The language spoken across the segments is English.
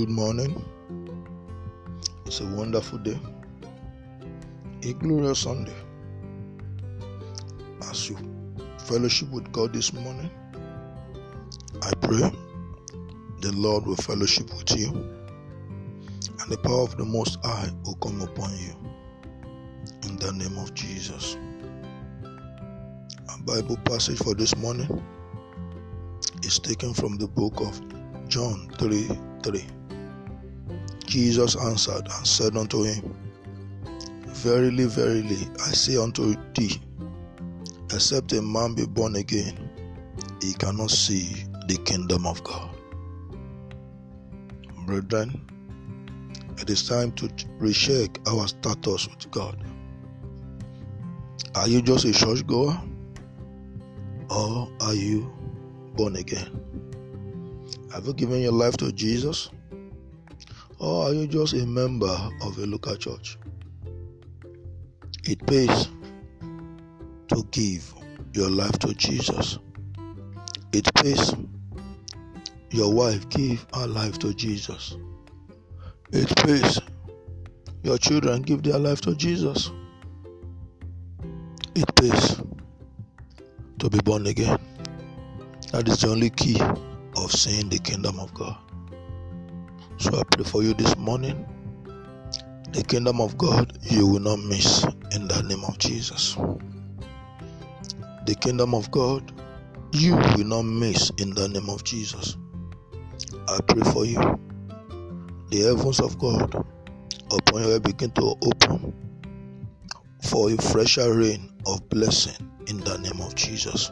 Good morning. It's a wonderful day, a glorious Sunday. As you fellowship with God this morning, I pray the Lord will fellowship with you and the power of the Most High will come upon you. In the name of Jesus. Our Bible passage for this morning is taken from the book of John 3 3. Jesus answered and said unto him, Verily, verily, I say unto thee, except a man be born again, he cannot see the kingdom of God. Brethren, it is time to recheck our status with God. Are you just a church goer? Or are you born again? Have you given your life to Jesus? Or are you just a member of a local church? It pays to give your life to Jesus. It pays your wife give her life to Jesus. It pays your children give their life to Jesus. It pays to be born again. That is the only key of seeing the kingdom of God. So I pray for you this morning. The kingdom of God you will not miss in the name of Jesus. The kingdom of God you will not miss in the name of Jesus. I pray for you. The heavens of God upon head begin to open for a fresher rain of blessing in the name of Jesus.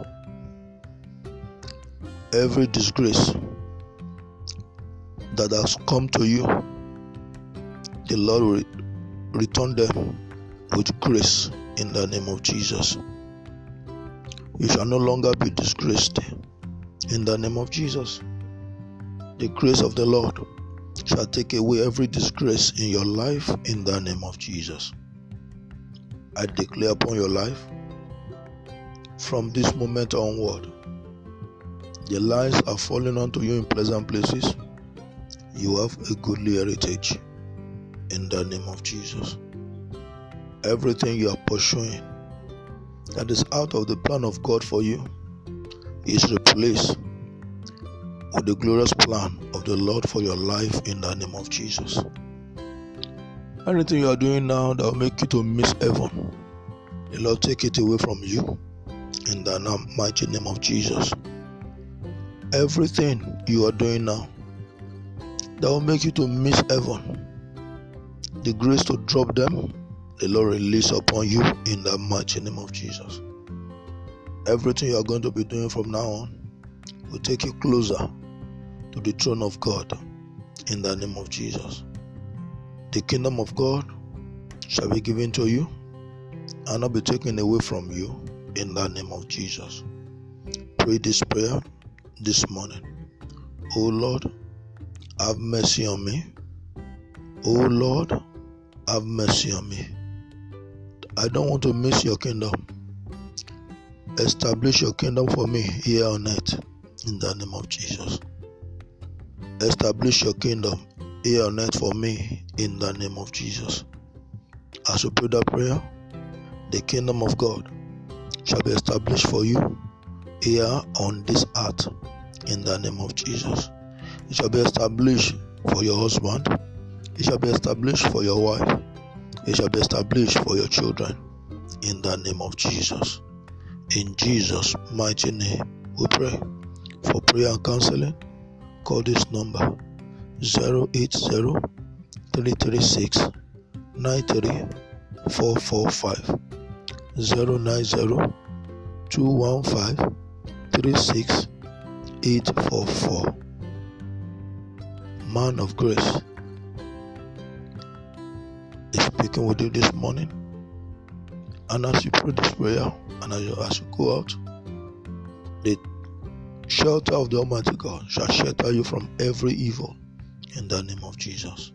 Every disgrace that has come to you, the Lord will return them with grace in the name of Jesus. You shall no longer be disgraced in the name of Jesus. The grace of the Lord shall take away every disgrace in your life in the name of Jesus. I declare upon your life from this moment onward, the lines are falling onto you in pleasant places. You have a goodly heritage in the name of Jesus. Everything you are pursuing that is out of the plan of God for you is replaced with the glorious plan of the Lord for your life in the name of Jesus. Anything you are doing now that will make you to miss heaven, the Lord take it away from you in the mighty name of Jesus. Everything you are doing now that will make you to miss heaven, the grace to drop them, the Lord release upon you in the mighty name of Jesus. Everything you are going to be doing from now on will take you closer to the throne of God in the name of Jesus. The kingdom of God shall be given to you and not be taken away from you in the name of Jesus. Pray this prayer this morning. Oh Lord, have mercy on me. Oh Lord, have mercy on me. I don't want to miss your kingdom. Establish your kingdom for me here on earth in the name of Jesus. Establish your kingdom here on earth for me in the name of Jesus. As you pray that prayer, the kingdom of God shall be established for you here on this earth in the name of Jesus. It shall be established for your husband. It shall be established for your wife. It shall be established for your children in the name of Jesus. In Jesus' mighty name, we pray. For prayer and counseling, call this number 080 336 93445 090 215 36844. Man of grace is speaking with you this morning. And as you pray this prayer and as you, as you go out, the shelter of the Almighty God shall shelter you from every evil in the name of Jesus.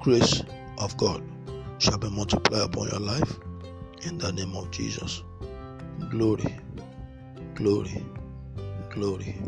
Grace of God shall be multiplied upon your life in the name of Jesus. Glory, glory, glory.